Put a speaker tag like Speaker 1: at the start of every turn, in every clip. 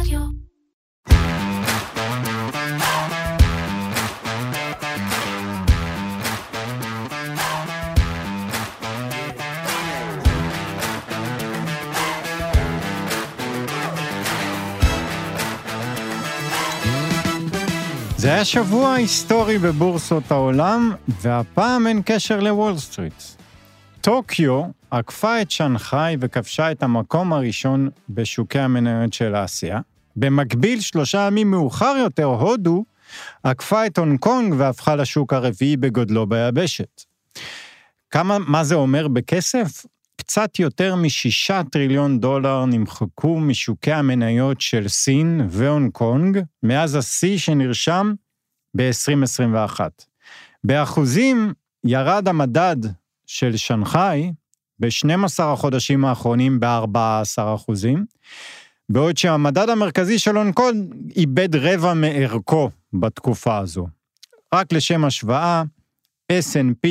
Speaker 1: רדיו.
Speaker 2: זה היה שבוע היסטורי בבורסות העולם, והפעם אין קשר לוול סטריט. טוקיו עקפה את שנגחאי וכבשה את המקום הראשון בשוקי המניות של אסיה. במקביל, שלושה ימים מאוחר יותר, הודו עקפה את הונג קונג והפכה לשוק הרביעי בגודלו ביבשת. כמה, מה זה אומר בכסף? קצת יותר משישה טריליון דולר נמחקו משוקי המניות של סין והונג קונג מאז השיא שנרשם ב-2021. באחוזים ירד המדד של שנגחאי ב-12 החודשים האחרונים ב-14 אחוזים, בעוד שהמדד המרכזי של הונג קונג איבד רבע מערכו בתקופה הזו. רק לשם השוואה, S&P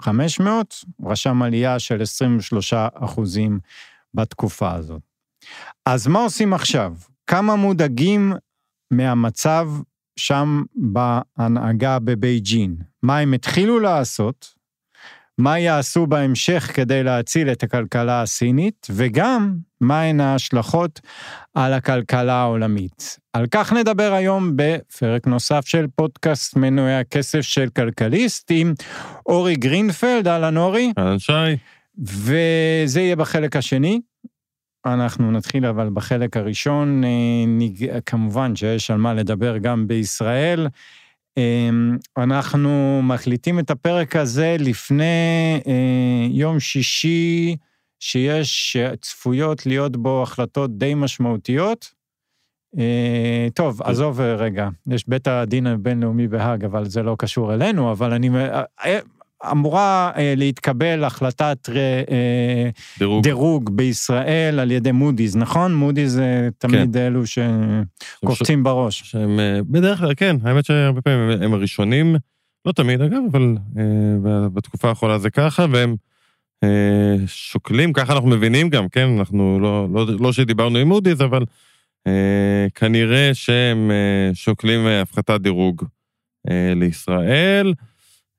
Speaker 2: 500 רשם עלייה של 23 אחוזים בתקופה הזאת. אז מה עושים עכשיו? כמה מודאגים מהמצב שם בהנהגה בבייג'ין? מה הם התחילו לעשות? מה יעשו בהמשך כדי להציל את הכלכלה הסינית, וגם מהן ההשלכות על הכלכלה העולמית. על כך נדבר היום בפרק נוסף של פודקאסט מנועי הכסף של כלכליסט עם אורי גרינפלד, אהלן אורי.
Speaker 3: אהלן שי.
Speaker 2: וזה יהיה בחלק השני. אנחנו נתחיל אבל בחלק הראשון, אה, כמובן שיש על מה לדבר גם בישראל. אמ, אנחנו מקליטים את הפרק הזה לפני אה, יום שישי, שיש, צפויות להיות בו החלטות די משמעותיות. אה, טוב, עזוב רגע, יש בית הדין הבינלאומי בהאג, אבל זה לא קשור אלינו, אבל אני... אה, אמורה אה, להתקבל החלטת אה, דירוג. דירוג בישראל על ידי מודי'ס, נכון? מודי'ס זה תמיד כן. אלו שקופצים ש... בראש.
Speaker 3: שהם אה, בדרך כלל, כן, האמת שהרבה פעמים הם, הם הראשונים, לא תמיד אגב, אבל אה, בתקופה האחרונה זה ככה, והם אה, שוקלים, ככה אנחנו מבינים גם, כן? אנחנו לא, לא, לא שדיברנו עם מודי'ס, אבל אה, כנראה שהם אה, שוקלים אה, הפחתת דירוג אה, לישראל.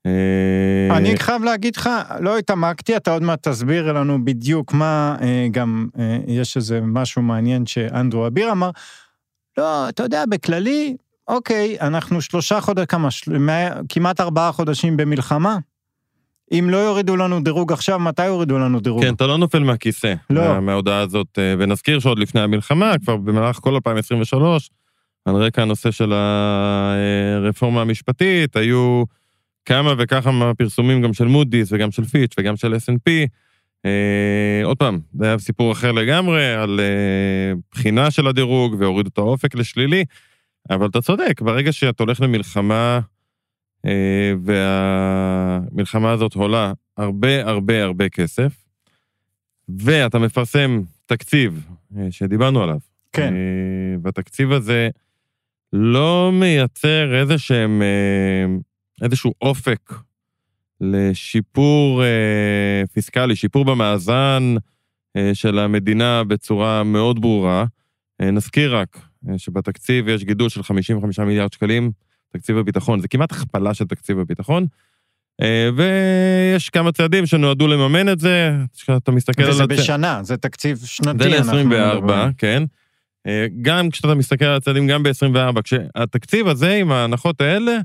Speaker 2: אה, אני חייב להגיד לך, לא התעמקתי, אתה עוד מעט תסביר לנו בדיוק מה, אה, גם אה, יש איזה משהו מעניין שאנדרו אביר אמר. לא, אתה יודע, בכללי, אוקיי, אנחנו שלושה חודשים, כמה, כמעט ארבעה חודשים במלחמה. אם לא יורידו לנו דירוג עכשיו, מתי יורידו לנו דירוג?
Speaker 3: כן, אתה לא נופל מהכיסא. לא. מההודעה הזאת, ונזכיר שעוד לפני המלחמה, כבר במהלך כל 2023, על רקע הנושא של הרפורמה המשפטית, היו... כמה וכמה פרסומים גם של מודי'ס וגם של פיץ' וגם של S&P. אה, עוד פעם, זה היה סיפור אחר לגמרי, על אה, בחינה של הדירוג והורידו את האופק לשלילי, אבל אתה צודק, ברגע שאתה הולך למלחמה, אה, והמלחמה הזאת עולה הרבה הרבה הרבה כסף, ואתה מפרסם תקציב אה, שדיברנו עליו,
Speaker 2: כן. אה,
Speaker 3: והתקציב הזה לא מייצר איזה שהם... אה, איזשהו אופק לשיפור אה, פיסקלי, שיפור במאזן אה, של המדינה בצורה מאוד ברורה. אה, נזכיר רק אה, שבתקציב יש גידול של 55 מיליארד שקלים, תקציב הביטחון, זה כמעט הכפלה של תקציב הביטחון. אה, ויש כמה צעדים שנועדו לממן את זה, כשאתה מסתכל
Speaker 2: על... וזה בשנה, זה תקציב שנתי.
Speaker 3: זה ל-24, כן. אה, גם כשאתה מסתכל על הצעדים, גם ב-24, כשהתקציב הזה עם ההנחות האלה,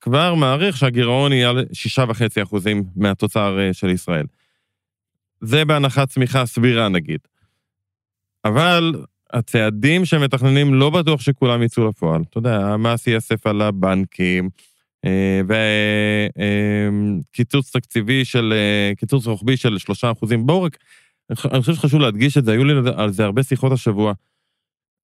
Speaker 3: כבר מעריך שהגירעון יהיה על 6.5 אחוזים מהתוצר אה, של ישראל. זה בהנחת צמיחה סבירה נגיד. אבל הצעדים שמתכננים לא בטוח שכולם יצאו לפועל. אתה יודע, המס ייאסף על הבנקים, אה, וקיצוץ אה, תקציבי של, קיצוץ רוחבי של 3 אחוזים. בואו רק, אני חושב שחשוב להדגיש את זה, היו לי על זה הרבה שיחות השבוע.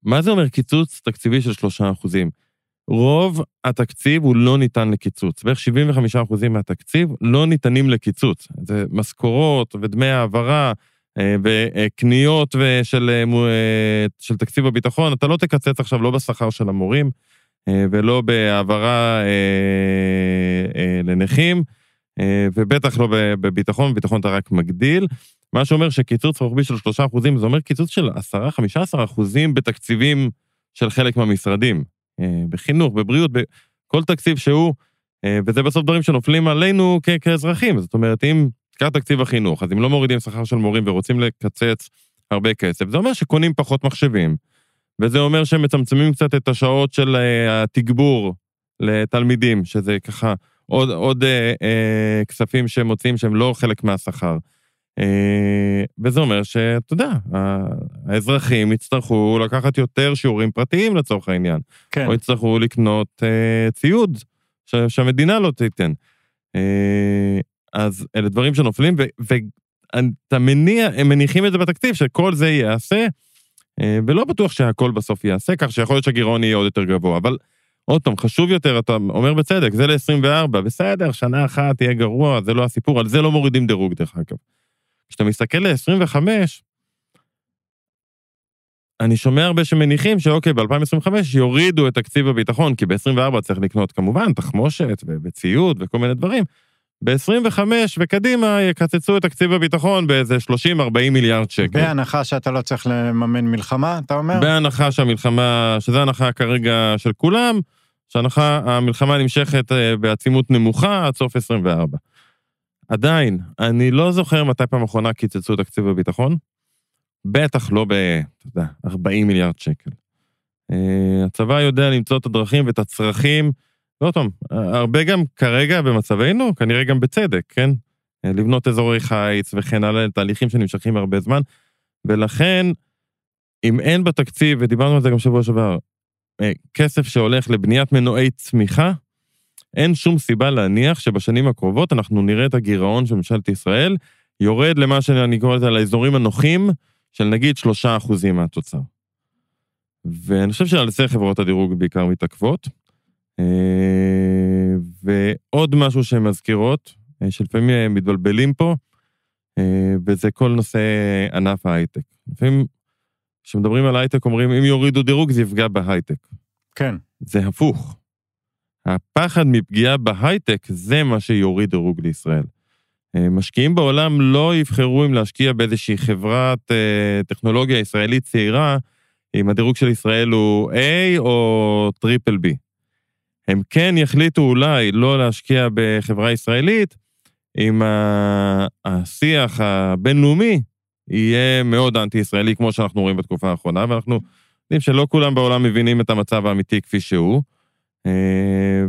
Speaker 3: מה זה אומר קיצוץ תקציבי של 3 אחוזים? רוב התקציב הוא לא ניתן לקיצוץ. בערך 75% מהתקציב לא ניתנים לקיצוץ. זה משכורות ודמי העברה אה, וקניות של, אה, של תקציב הביטחון. אתה לא תקצץ עכשיו לא בשכר של המורים אה, ולא בהעברה לנכים. ובטח לא בביטחון, בביטחון אתה רק מגדיל. מה שאומר שקיצוץ רוחבי של 3 אחוזים, זה אומר קיצוץ של 10-15 אחוזים בתקציבים של חלק מהמשרדים. בחינוך, בבריאות, בכל תקציב שהוא, וזה בסוף דברים שנופלים עלינו כאזרחים. זאת אומרת, אם תקרא תקציב החינוך, אז אם לא מורידים שכר של מורים ורוצים לקצץ הרבה כסף, זה אומר שקונים פחות מחשבים, וזה אומר שהם מצמצמים קצת את השעות של uh, התגבור לתלמידים, שזה ככה עוד, עוד uh, uh, כספים שהם מוצאים שהם לא חלק מהשכר. Uh, וזה אומר שאתה יודע, האזרחים יצטרכו לקחת יותר שיעורים פרטיים לצורך העניין. כן. או יצטרכו לקנות uh, ציוד שהמדינה לא תיתן. Uh, אז אלה דברים שנופלים, ואתה מניח, הם מניחים את זה בתקציב, שכל זה ייעשה, אה, ולא בטוח שהכל בסוף ייעשה, כך שיכול להיות שהגירעון יהיה עוד יותר גבוה. אבל עוד פעם, חשוב יותר, אתה אומר בצדק, זה ל-24, בסדר, שנה אחת תהיה גרוע, זה לא הסיפור, על זה לא מורידים דירוג, דרך אגב. כשאתה מסתכל ל-25, אני שומע הרבה שמניחים שאוקיי, ב-2025 יורידו את תקציב הביטחון, כי ב-24 צריך לקנות כמובן תחמושת וציוד וכל מיני דברים, ב-25 וקדימה יקצצו את תקציב הביטחון באיזה 30-40 מיליארד שקל.
Speaker 2: בהנחה שאתה לא צריך לממן מלחמה, אתה אומר?
Speaker 3: בהנחה שהמלחמה, שזו הנחה כרגע של כולם, שהנחה, המלחמה נמשכת אה, בעצימות נמוכה עד סוף 24. עדיין, אני לא זוכר מתי פעם אחרונה קיצצו תקציב הביטחון, בטח לא ב, אתה יודע, 40 מיליארד שקל. אה, הצבא יודע למצוא את הדרכים ואת הצרכים, ועוד פעם, הרבה גם כרגע במצבנו, כנראה גם בצדק, כן? לבנות אזורי חיץ וכן הלאה, תהליכים שנמשכים הרבה זמן, ולכן, אם אין בתקציב, ודיברנו על זה גם שבוע שעבר, אה, כסף שהולך לבניית מנועי צמיחה, אין שום סיבה להניח שבשנים הקרובות אנחנו נראה את הגירעון של ממשלת ישראל יורד למה שאני קורא לזה, לאזורים הנוחים של נגיד שלושה אחוזים מהתוצר. ואני חושב שעל זה חברות הדירוג בעיקר מתעכבות. אה, ועוד משהו שהן מזכירות, אה, שלפעמים מתבלבלים פה, אה, וזה כל נושא ענף ההייטק. לפעמים כשמדברים על הייטק אומרים, אם יורידו דירוג זה יפגע בהייטק.
Speaker 2: כן.
Speaker 3: זה הפוך. הפחד מפגיעה בהייטק זה מה שיוריד דירוג לישראל. משקיעים בעולם לא יבחרו אם להשקיע באיזושהי חברת טכנולוגיה ישראלית צעירה, אם הדירוג של ישראל הוא A או triple B. הם כן יחליטו אולי לא להשקיע בחברה ישראלית, אם השיח הבינלאומי יהיה מאוד אנטי-ישראלי, כמו שאנחנו רואים בתקופה האחרונה, ואנחנו יודעים שלא כולם בעולם מבינים את המצב האמיתי כפי שהוא. אה,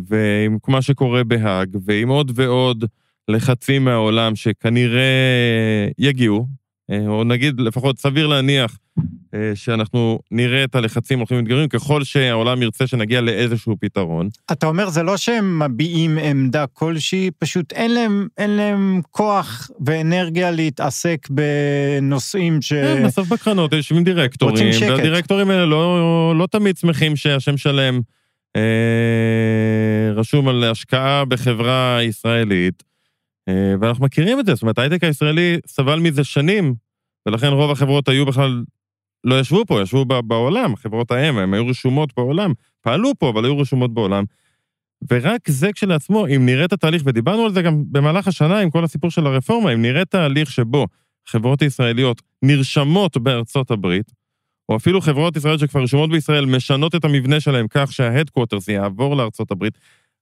Speaker 3: ועם מה שקורה בהאג, ועם עוד ועוד לחצים מהעולם שכנראה יגיעו, אה, או נגיד, לפחות סביר להניח אה, שאנחנו נראה את הלחצים הולכים ומתגברים, ככל שהעולם ירצה שנגיע לאיזשהו פתרון.
Speaker 2: אתה אומר, זה לא שהם מביעים עמדה כלשהי, פשוט אין להם, אין להם כוח ואנרגיה להתעסק בנושאים ש...
Speaker 3: כן, בסוף בקרנות יושבים דירקטורים, והדירקטורים האלה לא, לא תמיד שמחים שהשם שלהם רשום על השקעה בחברה ישראלית, אה, ואנחנו מכירים את זה, זאת אומרת, ההייטק הישראלי סבל מזה שנים, ולכן רוב החברות היו בכלל לא ישבו פה, ישבו בעולם, חברות האם, הן היו רשומות בעולם, פעלו פה, אבל היו רשומות בעולם. ורק זה כשלעצמו, אם נראה את התהליך, ודיברנו על זה גם במהלך השנה עם כל הסיפור של הרפורמה, אם נראה תהליך שבו חברות ישראליות נרשמות בארצות הברית, או אפילו חברות ישראליות שכבר רשומות בישראל משנות את המבנה שלהם כך שההדקווטרס יעבור לארצות הברית,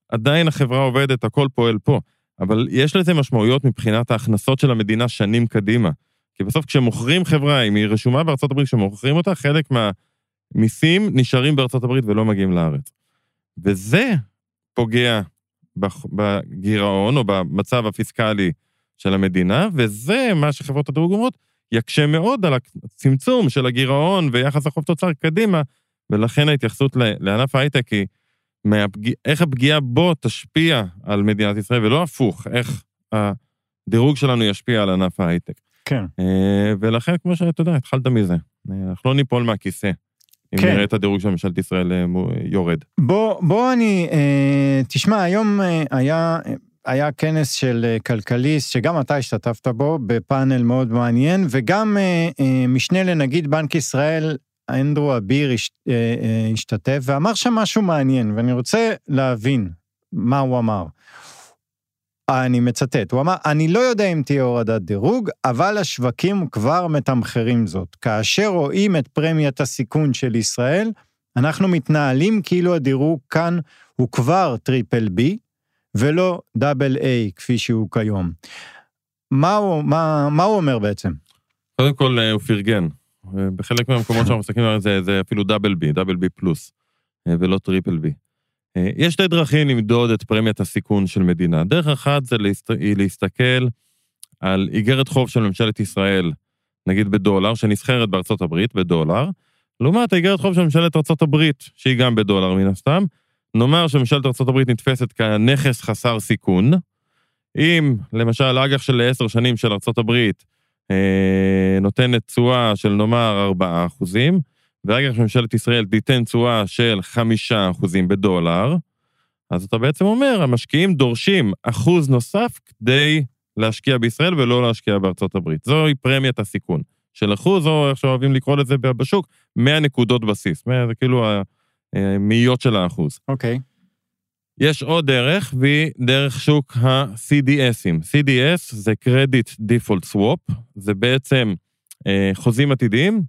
Speaker 3: עדיין החברה עובדת, הכל פועל פה. אבל יש לזה משמעויות מבחינת ההכנסות של המדינה שנים קדימה. כי בסוף כשמוכרים חברה, אם היא רשומה בארצות הברית, כשמוכרים אותה, חלק מהמיסים נשארים בארצות הברית ולא מגיעים לארץ. וזה פוגע בגירעון או במצב הפיסקלי של המדינה, וזה מה שחברות הדירוג אומרות, יקשה מאוד על הצמצום של הגירעון ויחס החוב תוצר קדימה, ולכן ההתייחסות לענף ההייטק היא מהפג... איך הפגיעה בו תשפיע על מדינת ישראל, ולא הפוך, איך הדירוג שלנו ישפיע על ענף ההייטק.
Speaker 2: כן. אה,
Speaker 3: ולכן, כמו שאתה יודע, התחלת מזה. אה, אנחנו לא ניפול מהכיסא. אם כן. נראה את הדירוג של ממשלת ישראל אה, יורד.
Speaker 2: בוא, בוא אני, תשמע, היום היה, היה כנס של כלכליסט, שגם אתה השתתפת בו, בפאנל מאוד מעניין, וגם משנה לנגיד בנק ישראל, אנדרו אביר, השתתף, ואמר שם משהו מעניין, ואני רוצה להבין מה הוא אמר. אני מצטט, הוא אמר, אני לא יודע אם תהיה הורדת דירוג, אבל השווקים כבר מתמחרים זאת. כאשר רואים את פרמיית הסיכון של ישראל, אנחנו מתנהלים כאילו הדירוג כאן הוא כבר triple B, ולא double A כפי שהוא כיום. מה הוא, מה, מה הוא אומר בעצם?
Speaker 3: קודם כל, אה, הוא פרגן. בחלק מהמקומות שאנחנו מסתכלים על זה, זה אפילו double B, double B פלוס, אה, ולא triple B. אה, יש שתי דרכים למדוד את פרמיית הסיכון של מדינה. דרך אחת זה להסת... היא להסתכל על איגרת חוב של ממשלת ישראל, נגיד בדולר, שנסחרת בארצות הברית בדולר, לעומת איגרת חוב של ממשלת ארצות הברית, שהיא גם בדולר מן הסתם. נאמר שממשלת הברית נתפסת כנכס חסר סיכון. אם למשל אג"ח של עשר שנים של הברית אה, נותנת תשואה של נאמר 4 אחוזים, ואג"ח ממשלת ישראל תיתן תשואה של 5 אחוזים בדולר, אז אתה בעצם אומר, המשקיעים דורשים אחוז נוסף כדי להשקיע בישראל ולא להשקיע בארצות הברית. זוהי פרמיית הסיכון של אחוז, או איך שאוהבים לקרוא לזה בשוק, 100 נקודות בסיס. 100 זה כאילו המאיות של האחוז.
Speaker 2: אוקיי. Okay.
Speaker 3: יש עוד דרך, והיא דרך שוק ה-CDSים. CDS זה Credit Default Swap, זה בעצם אה, חוזים עתידיים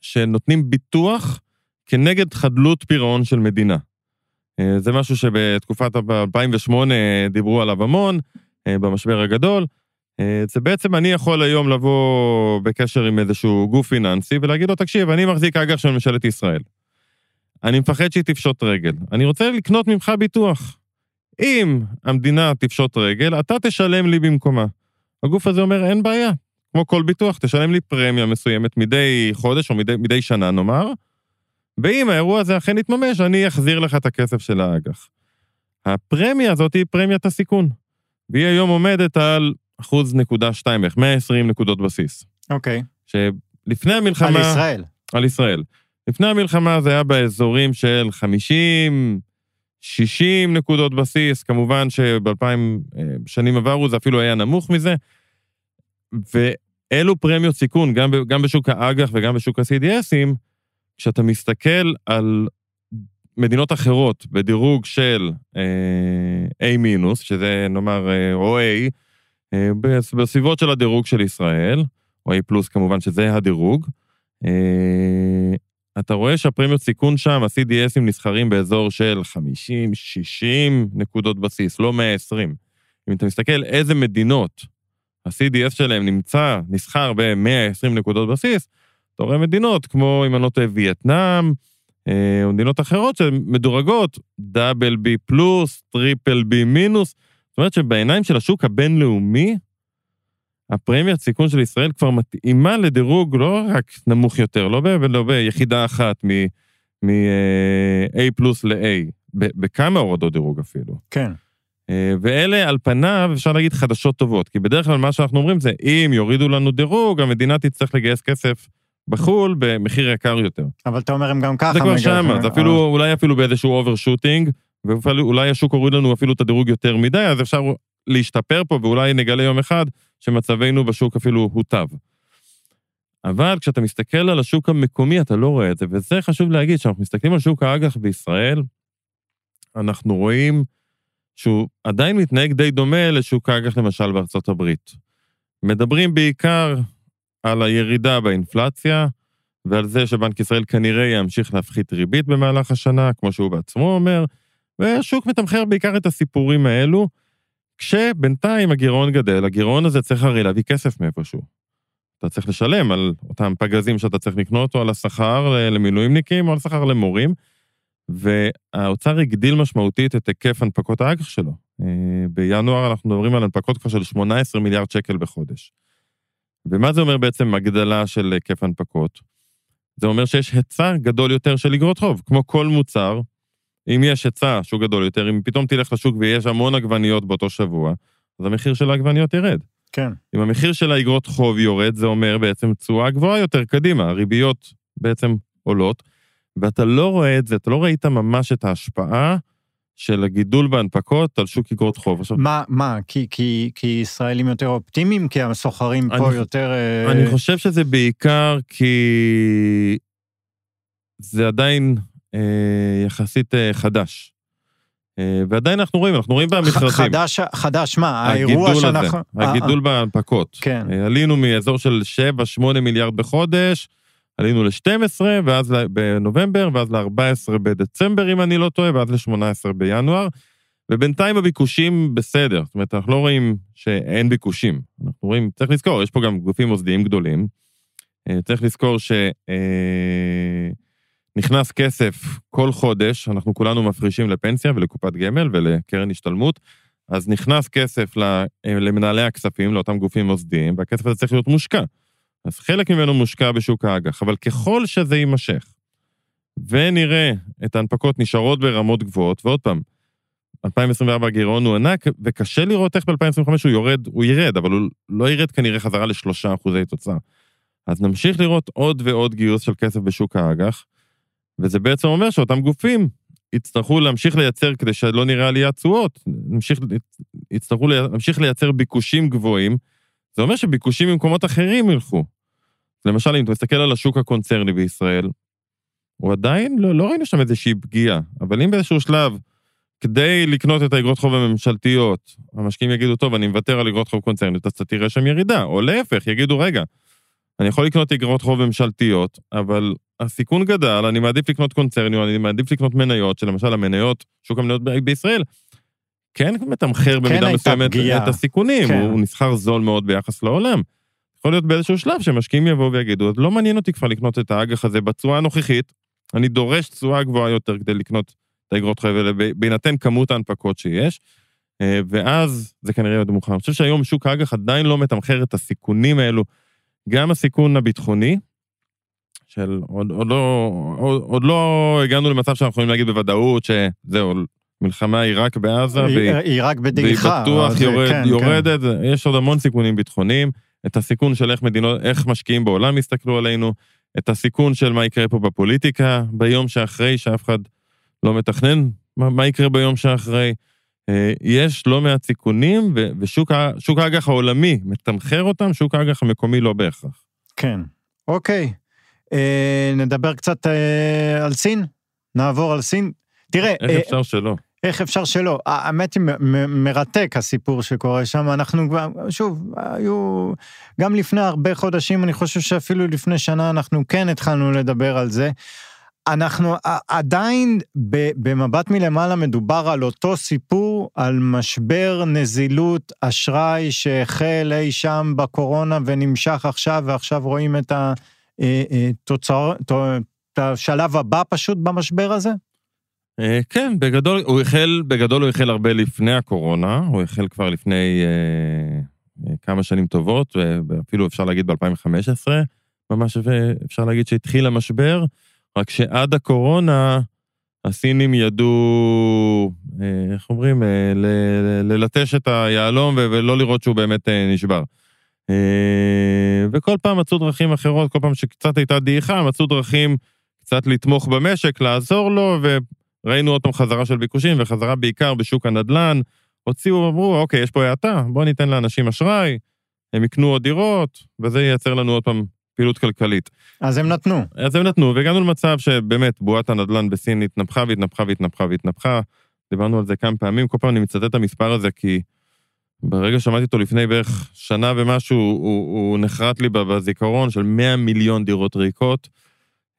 Speaker 3: שנותנים ביטוח כנגד חדלות פירעון של מדינה. אה, זה משהו שבתקופת 2008 דיברו עליו המון, אה, במשבר הגדול. אה, זה בעצם אני יכול היום לבוא בקשר עם איזשהו גוף פיננסי ולהגיד לו, תקשיב, אני מחזיק אג"ח של ממשלת ישראל. אני מפחד שהיא תפשוט רגל. אני רוצה לקנות ממך ביטוח. אם המדינה תפשוט רגל, אתה תשלם לי במקומה. הגוף הזה אומר, אין בעיה. כמו כל ביטוח, תשלם לי פרמיה מסוימת מדי חודש או מדי, מדי שנה, נאמר, ואם האירוע הזה אכן יתממש, אני אחזיר לך את הכסף של האג"ח. הפרמיה הזאת היא פרמיית הסיכון, והיא היום עומדת על אחוז נקודה שתיים בערך, 120 נקודות בסיס.
Speaker 2: אוקיי.
Speaker 3: שלפני המלחמה...
Speaker 2: על ישראל.
Speaker 3: על ישראל. לפני המלחמה זה היה באזורים של 50, 60 נקודות בסיס, כמובן שבאלפיים אה, שנים עברו זה אפילו היה נמוך מזה. ואלו פרמיות סיכון, גם, גם בשוק האג"ח וגם בשוק ה-CDSים, כשאתה מסתכל על מדינות אחרות בדירוג של אה, A מינוס, שזה נאמר, אה, או A, אה, בסביבות של הדירוג של ישראל, או A פלוס כמובן שזה הדירוג, אה, אתה רואה שהפרמיות סיכון שם, ה-CDSים נסחרים באזור של 50-60 נקודות בסיס, לא 120. אם אתה מסתכל איזה מדינות ה-CDS שלהם נמצא, נסחר ב-120 נקודות בסיס, אתה רואה מדינות כמו, אם אני לא טועה, וייטנאם, אה, או מדינות אחרות שמדורגות double B פלוס, triple B מינוס. זאת אומרת שבעיניים של השוק הבינלאומי, הפרמיית סיכון של ישראל כבר מתאימה לדירוג לא רק נמוך יותר, לא, ב, לא ביחידה אחת מ-A אה, פלוס ל-A, בכמה הורדות דירוג אפילו.
Speaker 2: כן.
Speaker 3: אה, ואלה על פניו, אפשר להגיד, חדשות טובות, כי בדרך כלל מה שאנחנו אומרים זה, אם יורידו לנו דירוג, המדינה תצטרך לגייס כסף בחו"ל במחיר יקר יותר.
Speaker 2: אבל אתה אומר, הם גם ככה...
Speaker 3: זה כבר שמה, זה אפילו, אולי אפילו באיזשהו overshooting, ואולי השוק הוריד לנו אפילו את הדירוג יותר מדי, אז אפשר להשתפר פה, ואולי נגלה יום אחד שמצבנו בשוק אפילו הוטב. אבל כשאתה מסתכל על השוק המקומי, אתה לא רואה את זה, וזה חשוב להגיד, כשאנחנו מסתכלים על שוק האג"ח בישראל, אנחנו רואים שהוא עדיין מתנהג די דומה לשוק האג"ח למשל בארצות הברית. מדברים בעיקר על הירידה באינפלציה, ועל זה שבנק ישראל כנראה ימשיך להפחית ריבית במהלך השנה, כמו שהוא בעצמו אומר, והשוק מתמחר בעיקר את הסיפורים האלו, כשבינתיים הגירעון גדל, הגירעון הזה צריך הרי להביא כסף מאיפשהו. אתה צריך לשלם על אותם פגזים שאתה צריך לקנות, או על השכר למילואימניקים, או על שכר למורים, והאוצר הגדיל משמעותית את היקף הנפקות האג"ח שלו. אה, בינואר אנחנו מדברים על הנפקות כבר של 18 מיליארד שקל בחודש. ומה זה אומר בעצם הגדלה של היקף הנפקות? זה אומר שיש היצע גדול יותר של אגרות חוב. כמו כל מוצר, אם יש היצע שהוא גדול יותר, אם פתאום תלך לשוק ויש המון עגבניות באותו שבוע, אז המחיר של העגבניות ירד.
Speaker 2: כן.
Speaker 3: אם המחיר של האגרות חוב יורד, זה אומר בעצם תשואה גבוהה יותר קדימה, הריביות בעצם עולות, ואתה לא רואה את זה, אתה לא ראית ממש את ההשפעה של הגידול בהנפקות על שוק אגרות חוב.
Speaker 2: עכשיו... מה, מה, כי, כי, כי ישראלים יותר אופטימיים? כי הסוחרים פה אני, יותר...
Speaker 3: אה, אני חושב שזה בעיקר כי זה עדיין יחסית אה, חדש. אה, ועדיין אנחנו רואים, אנחנו רואים במכרזים.
Speaker 2: חדש, חדש, מה, האירוע שאנחנו...
Speaker 3: הזה, הגידול בהנפקות.
Speaker 2: כן.
Speaker 3: עלינו מאזור של 7-8 מיליארד בחודש, עלינו ל-12, ואז בנובמבר, ואז ל-14 בדצמבר, אם אני לא טועה, ואז ל-18 בינואר. ובינתיים הביקושים בסדר, זאת אומרת, אנחנו לא רואים שאין ביקושים. אנחנו רואים, צריך לזכור, יש פה גם גופים מוסדיים גדולים. אה, צריך לזכור שנכנס אה, כסף כל חודש, אנחנו כולנו מפרישים לפנסיה ולקופת גמל ולקרן השתלמות, אז נכנס כסף אה, למנהלי הכספים, לאותם גופים מוסדיים, והכסף הזה צריך להיות מושקע. אז חלק ממנו מושקע בשוק האג"ח, אבל ככל שזה יימשך, ונראה את ההנפקות נשארות ברמות גבוהות, ועוד פעם, 2024 הגירעון הוא ענק, וקשה לראות איך ב-2025 הוא יורד, הוא ירד, אבל הוא לא ירד כנראה חזרה לשלושה אחוזי תוצאה. אז נמשיך לראות עוד ועוד גיוס של כסף בשוק האג"ח, וזה בעצם אומר שאותם גופים יצטרכו להמשיך לייצר, כדי שלא נראה עליית תשואות, יצטרכו להמשיך לייצר ביקושים גבוהים, זה אומר שביקושים ממקומות אחרים ילכו. למשל, אם אתה מסתכל על השוק הקונצרני בישראל, הוא עדיין, לא, לא ראינו שם איזושהי פגיעה, אבל אם באיזשהו שלב, כדי לקנות את האגרות חוב הממשלתיות, המשקיעים יגידו, טוב, אני מוותר על אגרות חוב קונצרניות, אז אתה תראה שם ירידה, או להפך, יגידו, רגע, אני יכול לקנות אגרות חוב ממשלתיות, אבל הסיכון גדל, אני מעדיף לקנות קונצרניות, אני מעדיף לקנות מניות, שלמשל המניות, שוק המניות בישראל, כן מתמחר כן במידה מסוימת את הסיכונים, כן. הוא נסחר זול מאוד ביחס לעולם. יכול להיות באיזשהו שלב שמשקיעים יבואו ויגידו, לא מעניין אותי כבר לקנות את האג"ח הזה בתשואה הנוכחית, אני דורש תשואה גבוהה יותר כדי לקנות את האגרות חוב האלה, בהינתן כמות ההנפקות שיש, אה, ואז זה כנראה יהיה מאוחר. אני חושב שהיום שוק האג"ח עדיין לא מתמחר את הסיכונים האלו, גם הסיכון הביטחוני, של עוד, עוד, לא, עוד, עוד לא הגענו למצב שאנחנו יכולים להגיד בוודאות שזהו, מלחמה עיראק בעזה,
Speaker 2: היא, והיא רק בדעיכה.
Speaker 3: והיא בטוח יורד, כן, יורדת, כן. יש עוד המון סיכונים ביטחוניים, את הסיכון של איך מדינות, איך משקיעים בעולם יסתכלו עלינו, את הסיכון של מה יקרה פה בפוליטיקה, ביום שאחרי, שאף אחד לא מתכנן מה, מה יקרה ביום שאחרי. אה, יש לא מעט סיכונים, ושוק האג"ח העולמי מתמחר אותם, שוק האג"ח המקומי לא בהכרח.
Speaker 2: כן, אוקיי. אה, נדבר קצת אה, על סין? נעבור על סין. תראה...
Speaker 3: איך אה, אפשר שלא?
Speaker 2: איך אפשר שלא? האמת היא מרתק הסיפור שקורה שם. אנחנו כבר, שוב, היו... גם לפני הרבה חודשים, אני חושב שאפילו לפני שנה, אנחנו כן התחלנו לדבר על זה. אנחנו עדיין במבט מלמעלה מדובר על אותו סיפור, על משבר נזילות אשראי שהחל אי שם בקורונה ונמשך עכשיו, ועכשיו רואים את התוצר, את השלב הבא פשוט במשבר הזה?
Speaker 3: אה, כן, בגדול, הוא החל, בגדול הוא החל הרבה לפני הקורונה, הוא החל כבר לפני אה, אה כמה שנים טובות, ואפילו אפשר להגיד ב-2015, ממש אפשר להגיד שהתחיל המשבר, רק שעד הקורונה הסינים ידעו, אה, איך אומרים, אה, ללטש את היהלום ולא לראות שהוא באמת אה, נשבר. אה, וכל פעם מצאו דרכים אחרות, כל פעם שקצת הייתה דעיכה, מצאו דרכים קצת לתמוך במשק, לעזור לו, ראינו עוד פעם חזרה של ביקושים, וחזרה בעיקר בשוק הנדל"ן. הוציאו, אמרו, אוקיי, יש פה האטה, בואו ניתן לאנשים אשראי, הם יקנו עוד דירות, וזה ייצר לנו עוד פעם פעילות כלכלית.
Speaker 2: אז הם נתנו.
Speaker 3: אז הם נתנו, והגענו למצב שבאמת בועת הנדל"ן בסין התנפחה והתנפחה והתנפחה והתנפחה. דיברנו על זה כמה פעמים, כל פעם אני מצטט את המספר הזה, כי ברגע שמעתי אותו לפני בערך שנה ומשהו, הוא, הוא נחרט לי בזיכרון של 100 מיליון דירות ריקות.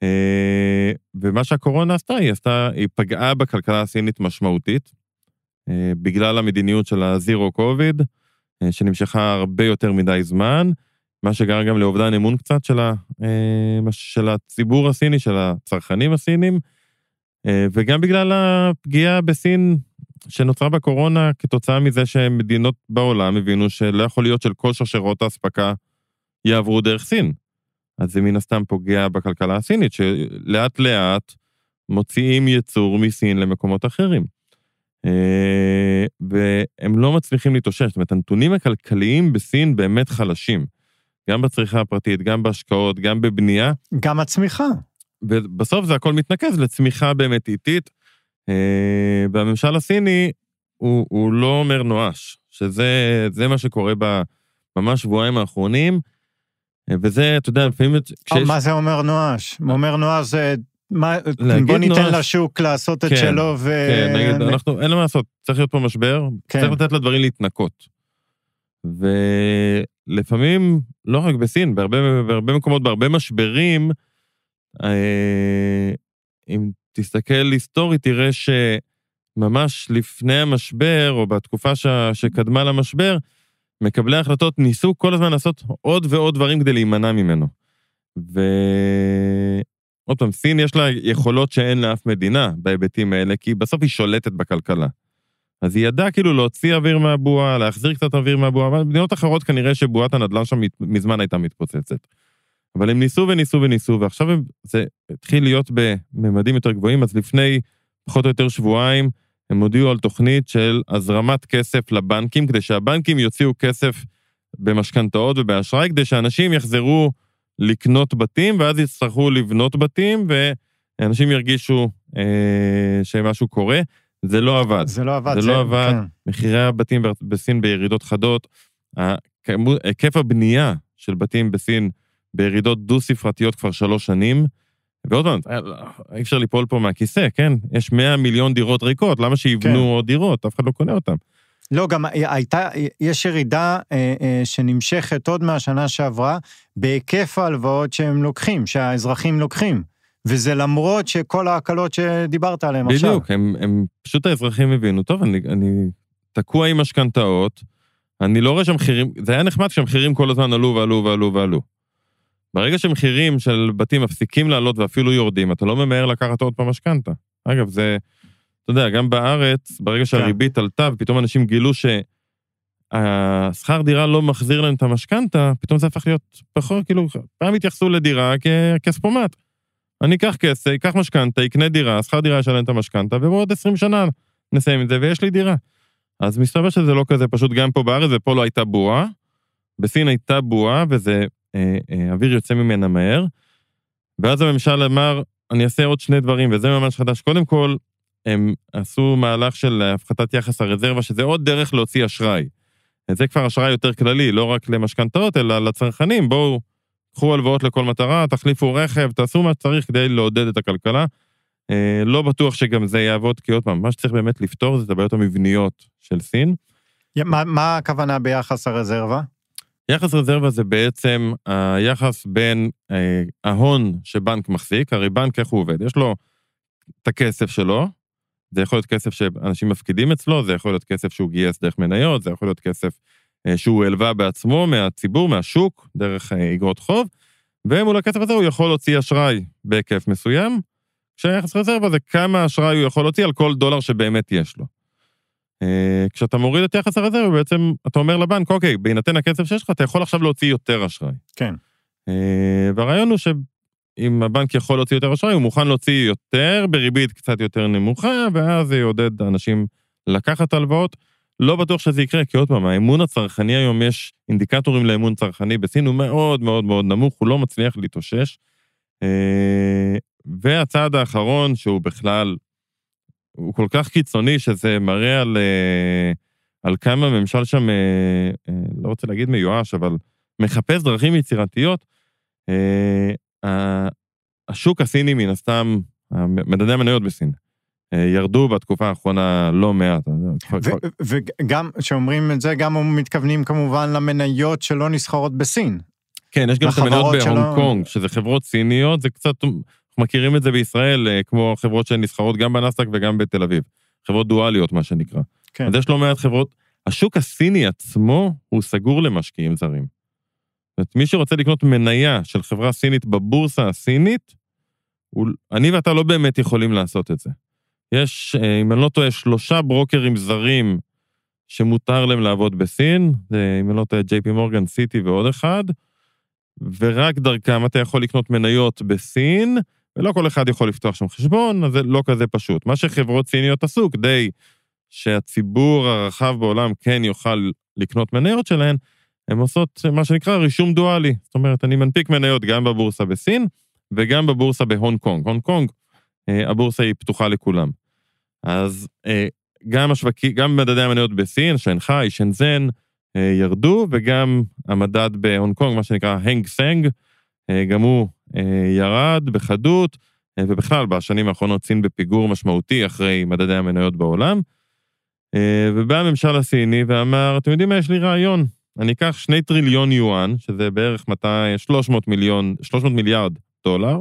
Speaker 3: אה, ומה שהקורונה עשתה, היא עשתה, היא פגעה בכלכלה הסינית משמעותית, אה, בגלל המדיניות של הזירו קוביד, אה, שנמשכה הרבה יותר מדי זמן, מה שגרם גם לאובדן אמון קצת של, ה, של הציבור הסיני, של הצרכנים הסינים, וגם בגלל הפגיעה בסין שנוצרה בקורונה כתוצאה מזה שמדינות בעולם הבינו שלא יכול להיות של כל שרשרות האספקה יעברו דרך סין. אז זה מן הסתם פוגע בכלכלה הסינית, שלאט לאט מוציאים ייצור מסין למקומות אחרים. אה, והם לא מצליחים להתאושש, זאת אומרת, הנתונים הכלכליים בסין באמת חלשים. גם בצריכה הפרטית, גם בהשקעות, גם בבנייה.
Speaker 2: גם הצמיחה.
Speaker 3: ובסוף זה הכל מתנקז לצמיחה באמת איטית. אה, והממשל הסיני, הוא, הוא לא אומר נואש, שזה מה שקורה בממש שבועיים האחרונים. וזה, אתה יודע, לפעמים...
Speaker 2: כשיש... מה זה אומר נואש? אומר נואש זה מה, בוא ניתן נוח... לשוק לעשות את כן, שלו ו...
Speaker 3: כן, נגיד, אנחנו, אין מה לעשות, צריך להיות פה משבר, כן. צריך לתת לדברים להתנקות. ולפעמים, לא רק בסין, בהרבה, בהרבה מקומות, בהרבה משברים, אה, אם תסתכל היסטורית, תראה שממש לפני המשבר, או בתקופה ש... שקדמה למשבר, מקבלי ההחלטות ניסו כל הזמן לעשות עוד ועוד דברים כדי להימנע ממנו. ועוד פעם, סין יש לה יכולות שאין לאף מדינה בהיבטים האלה, כי בסוף היא שולטת בכלכלה. אז היא ידעה כאילו להוציא אוויר מהבועה, להחזיר קצת אוויר מהבועה, אבל במדינות אחרות כנראה שבועת הנדל"ן שם מזמן הייתה מתפוצצת. אבל הם ניסו וניסו וניסו, ועכשיו זה התחיל להיות בממדים יותר גבוהים, אז לפני פחות או יותר שבועיים, הם הודיעו על תוכנית של הזרמת כסף לבנקים, כדי שהבנקים יוציאו כסף במשכנתאות ובאשראי, כדי שאנשים יחזרו לקנות בתים, ואז יצטרכו לבנות בתים, ואנשים ירגישו אה, שמשהו קורה. זה לא עבד.
Speaker 2: זה לא עבד.
Speaker 3: זה, זה לא עבד. כן. מחירי הבתים בסין בירידות חדות, היקף הבנייה של בתים בסין בירידות דו-ספרתיות כבר שלוש שנים, ועוד פעם, אי אפשר ליפול פה מהכיסא, כן? יש 100 מיליון דירות ריקות, למה שיבנו כן. עוד דירות? אף אחד לא קונה אותן.
Speaker 2: לא, גם הייתה, יש ירידה אה, אה, שנמשכת עוד מהשנה שעברה בהיקף ההלוואות שהם לוקחים, שהאזרחים לוקחים. וזה למרות שכל ההקלות שדיברת עליהן עכשיו.
Speaker 3: בדיוק, הם, הם פשוט האזרחים הבינו, טוב, אני, אני תקוע עם משכנתאות, אני לא רואה שהמחירים, זה היה נחמד שהמחירים כל הזמן עלו ועלו ועלו ועלו. ברגע שמחירים של בתים מפסיקים לעלות ואפילו יורדים, אתה לא ממהר לקחת עוד פעם משכנתה. אגב, זה, אתה יודע, גם בארץ, ברגע שהריבית כן. עלתה ופתאום אנשים גילו שהשכר דירה לא מחזיר להם את המשכנתה, פתאום זה הפך להיות פחות, כאילו, פעם התייחסו לדירה ככספומט. אני אקח כסף, אקח משכנתה, אקנה דירה, שכר דירה ישלם את המשכנתה, ובעוד 20 שנה נסיים את זה ויש לי דירה. אז מסתבר שזה לא כזה פשוט גם פה בארץ, ופה לא הייתה בועה. בסין הייתה בועה, וזה, אוויר יוצא ממנה מהר. ואז הממשל אמר, אני אעשה עוד שני דברים, וזה ממש חדש. קודם כל, הם עשו מהלך של הפחתת יחס הרזרבה, שזה עוד דרך להוציא אשראי. זה כבר אשראי יותר כללי, לא רק למשכנתאות, אלא לצרכנים. בואו, קחו הלוואות לכל מטרה, תחליפו רכב, תעשו מה שצריך כדי לעודד את הכלכלה. אה, לא בטוח שגם זה יעבוד, כי עוד פעם, מה שצריך באמת לפתור זה את הבעיות המבניות של סין.
Speaker 2: מה, מה הכוונה ביחס הרזרבה?
Speaker 3: יחס רזרבה זה בעצם היחס בין אה, ההון שבנק מחזיק, הרי בנק איך הוא עובד? יש לו את הכסף שלו, זה יכול להיות כסף שאנשים מפקידים אצלו, זה יכול להיות כסף שהוא גייס דרך מניות, זה יכול להיות כסף אה, שהוא הלווה בעצמו מהציבור, מהשוק, דרך אה, אגרות חוב, ומול הכסף הזה הוא יכול להוציא אשראי בהיקף מסוים, כשהיחס רזרבה זה כמה אשראי הוא יכול להוציא על כל דולר שבאמת יש לו. אה, כשאתה מוריד את יחס הרזרבה, בעצם אתה אומר לבנק, אוקיי, בהינתן הכסף שיש לך, אתה יכול עכשיו להוציא יותר אשראי.
Speaker 2: כן.
Speaker 3: והרעיון הוא שאם הבנק יכול להוציא יותר אשראי, הוא מוכן להוציא יותר בריבית קצת יותר נמוכה, ואז זה יעודד אנשים לקחת הלוואות. לא בטוח שזה יקרה, כי עוד פעם, האמון הצרכני היום, יש אינדיקטורים לאמון צרכני בסין, הוא מאוד מאוד מאוד נמוך, הוא לא מצליח להתאושש. אה, והצעד האחרון, שהוא בכלל, הוא כל כך קיצוני, שזה מראה על, אה, על כמה ממשל שם, אה, לא רוצה להגיד מיואש, אבל מחפש דרכים יצירתיות. השוק הסיני, מן הסתם, מדדי המניות בסין, אה, ירדו בתקופה האחרונה לא מעט.
Speaker 2: וגם, כשאומרים את זה, גם מתכוונים כמובן למניות שלא נסחרות בסין.
Speaker 3: כן, יש גם את המניות בהונג קונג, שזה חברות סיניות, זה קצת, אנחנו מכירים את זה בישראל, אה, כמו חברות שנסחרות גם בנסדק וגם בתל אביב. חברות דואליות, מה שנקרא. כן. אז יש לא מעט חברות, השוק הסיני עצמו הוא סגור למשקיעים זרים. זאת אומרת, מי שרוצה לקנות מניה של חברה סינית בבורסה הסינית, אני ואתה לא באמת יכולים לעשות את זה. יש, אה, אם אני לא טועה, שלושה ברוקרים זרים שמותר להם לעבוד בסין, אם אני לא טועה, ג'יי פי מורגן, סיטי ועוד אחד, ורק דרכם אתה יכול לקנות מניות בסין, ולא כל אחד יכול לפתוח שם חשבון, אז זה לא כזה פשוט. מה שחברות סיניות עשו כדי שהציבור הרחב בעולם כן יוכל לקנות מניות שלהן, הן עושות מה שנקרא רישום דואלי. זאת אומרת, אני מנפיק מניות גם בבורסה בסין וגם בבורסה בהונג קונג. הונג קונג, אה, הבורסה היא פתוחה לכולם. אז אה, גם השווקי, גם מדדי המניות בסין, שנגחאי, שנזן, אה, ירדו, וגם המדד בהונג קונג, מה שנקרא הנג סנג, אה, גם הוא ירד בחדות, ובכלל, בשנים האחרונות סין בפיגור משמעותי אחרי מדדי המניות בעולם. ובא הממשל הסיני ואמר, אתם יודעים מה, יש לי רעיון. אני אקח שני טריליון יואן, שזה בערך 200, 300 מיליון, 300 מיליארד דולר.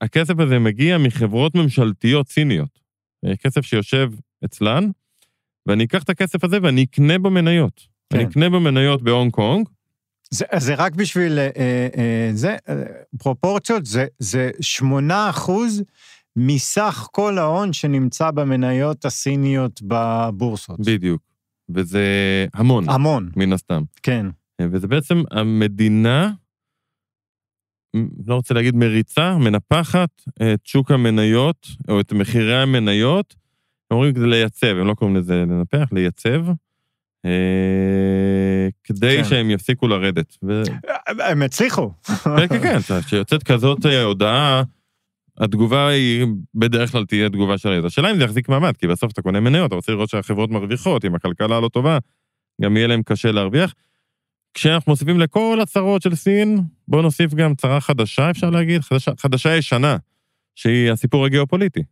Speaker 3: הכסף הזה מגיע מחברות ממשלתיות סיניות. כסף שיושב אצלן, ואני אקח את הכסף הזה ואני אקנה בו מניות. כן. אני אקנה בו מניות בהונג קונג.
Speaker 2: זה, זה רק בשביל, אה, אה, זה, אה, פרופורציות, זה, זה 8 אחוז מסך כל ההון שנמצא במניות הסיניות בבורסות.
Speaker 3: בדיוק. וזה המון.
Speaker 2: המון.
Speaker 3: מן הסתם.
Speaker 2: כן.
Speaker 3: וזה בעצם המדינה, לא רוצה להגיד מריצה, מנפחת את שוק המניות, או את מחירי המניות, הם אומרים כדי לייצב, הם לא קוראים לזה לנפח, לייצב, אה, כדי כן. שהם יפסיקו לרדת. ו...
Speaker 2: הם הצליחו.
Speaker 3: כן, כן, כן, כשיוצאת כזאת אה, הודעה, התגובה היא בדרך כלל תהיה תגובה של הידע. השאלה אם זה יחזיק מעמד, כי בסוף אתה קונה מניות, אתה רוצה לראות שהחברות מרוויחות, אם הכלכלה לא טובה, גם יהיה להם קשה להרוויח. כשאנחנו מוסיפים לכל הצרות של סין, בואו נוסיף גם צרה חדשה, אפשר להגיד, חדשה, חדשה ישנה, שהיא הסיפור הגיאופוליטי.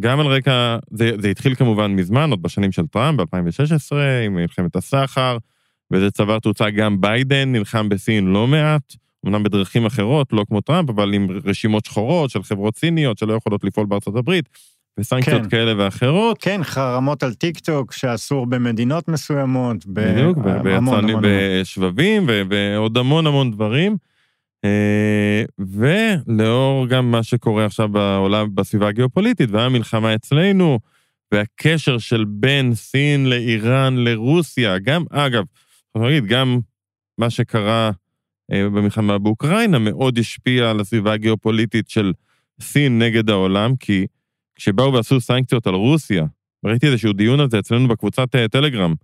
Speaker 3: גם על רקע, זה, זה התחיל כמובן מזמן, עוד בשנים של טראמפ, ב-2016, עם מלחמת הסחר, וזה צבר תאוצה גם ביידן, נלחם בסין לא מעט, אמנם בדרכים אחרות, לא כמו טראמפ, אבל עם רשימות שחורות של חברות סיניות שלא יכולות לפעול בארצות הברית, וסנקציות כן. כאלה ואחרות.
Speaker 2: כן, חרמות על טיק טוק שאסור במדינות מסוימות.
Speaker 3: בדיוק, ביצרנים בשבבים, ועוד המון המון דברים. אה, ולאור גם מה שקורה עכשיו בעולם, בסביבה הגיאופוליטית, והמלחמה אצלנו, והקשר של בין סין לאיראן לרוסיה, גם, אגב, אני אגיד, גם מה שקרה אה, במלחמה באוקראינה מאוד השפיע על הסביבה הגיאופוליטית של סין נגד העולם, כי כשבאו ועשו סנקציות על רוסיה, ראיתי איזשהו דיון על זה אצלנו בקבוצת אה, טלגרם,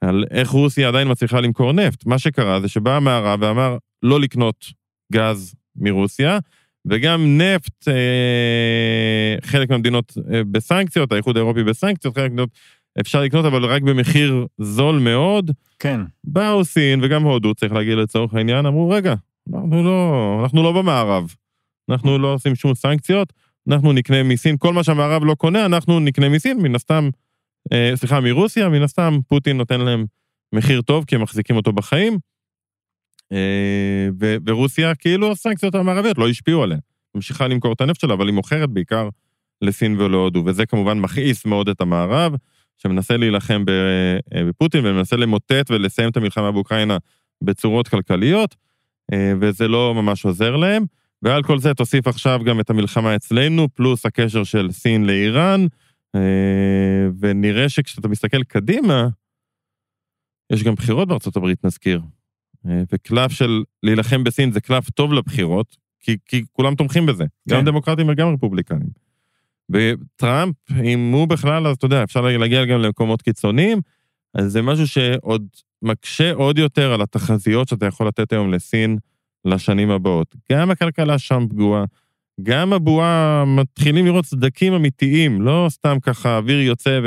Speaker 3: על איך רוסיה עדיין מצליחה למכור נפט. מה שקרה זה שבא המערב ואמר לא לקנות גז מרוסיה, וגם נפט, אה, חלק מהמדינות אה, בסנקציות, האיחוד האירופי בסנקציות, חלק מהמדינות אפשר לקנות, אבל רק במחיר זול מאוד.
Speaker 2: כן.
Speaker 3: באו סין וגם הודו, צריך להגיד לצורך העניין, אמרו, רגע, אנחנו לא, אנחנו לא במערב, אנחנו לא עושים שום סנקציות, אנחנו נקנה מסין, כל מה שהמערב לא קונה, אנחנו נקנה מסין, מן הסתם, אה, סליחה, מרוסיה, מן הסתם פוטין נותן להם מחיר טוב, כי הם מחזיקים אותו בחיים. אה, ורוסיה, כאילו הסנקציות המערביות לא השפיעו עליה. ממשיכה למכור את הנפט שלה, אבל היא מוכרת בעיקר לסין ולהודו, וזה כמובן מכעיס מאוד את המערב, שמנסה להילחם אה, בפוטין ומנסה למוטט ולסיים את המלחמה באוקראינה בצורות כלכליות, אה, וזה לא ממש עוזר להם. ועל כל זה תוסיף עכשיו גם את המלחמה אצלנו, פלוס הקשר של סין לאיראן, ונראה שכשאתה מסתכל קדימה, יש גם בחירות בארצות הברית, נזכיר. אה, וקלף של להילחם בסין זה קלף טוב לבחירות, כי, כי כולם תומכים בזה, כן. גם דמוקרטים וגם רפובליקנים. וטראמפ, אם הוא בכלל, אז אתה יודע, אפשר להגיע גם למקומות קיצוניים, אז זה משהו שעוד מקשה עוד יותר על התחזיות שאתה יכול לתת היום לסין לשנים הבאות. גם הכלכלה שם פגועה, גם הבועה, מתחילים לראות סדקים אמיתיים, לא סתם ככה אוויר יוצא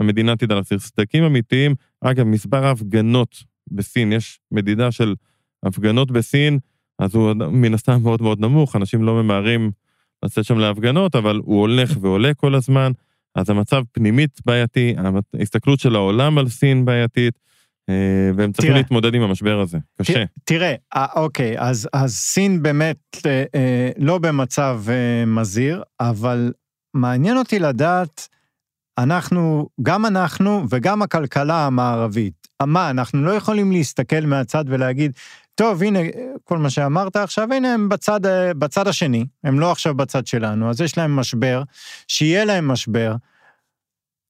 Speaker 3: והמדינה תדע להחזיר סדקים אמיתיים. אגב, מספר ההפגנות בסין, יש מדידה של הפגנות בסין, אז הוא מן הסתם מאוד מאוד נמוך, אנשים לא ממהרים לצאת שם להפגנות, אבל הוא הולך ועולה כל הזמן, אז המצב פנימית בעייתי, ההסתכלות של העולם על סין בעייתית, אה, והם צריכים תראה, להתמודד עם המשבר הזה, קשה.
Speaker 2: תראה, אה, אוקיי, אז, אז סין באמת אה, אה, לא במצב אה, מזהיר, אבל מעניין אותי לדעת, אנחנו, גם אנחנו וגם הכלכלה המערבית, מה, אנחנו לא יכולים להסתכל מהצד ולהגיד, טוב, הנה, כל מה שאמרת עכשיו, הנה הם בצד, בצד השני, הם לא עכשיו בצד שלנו, אז יש להם משבר, שיהיה להם משבר,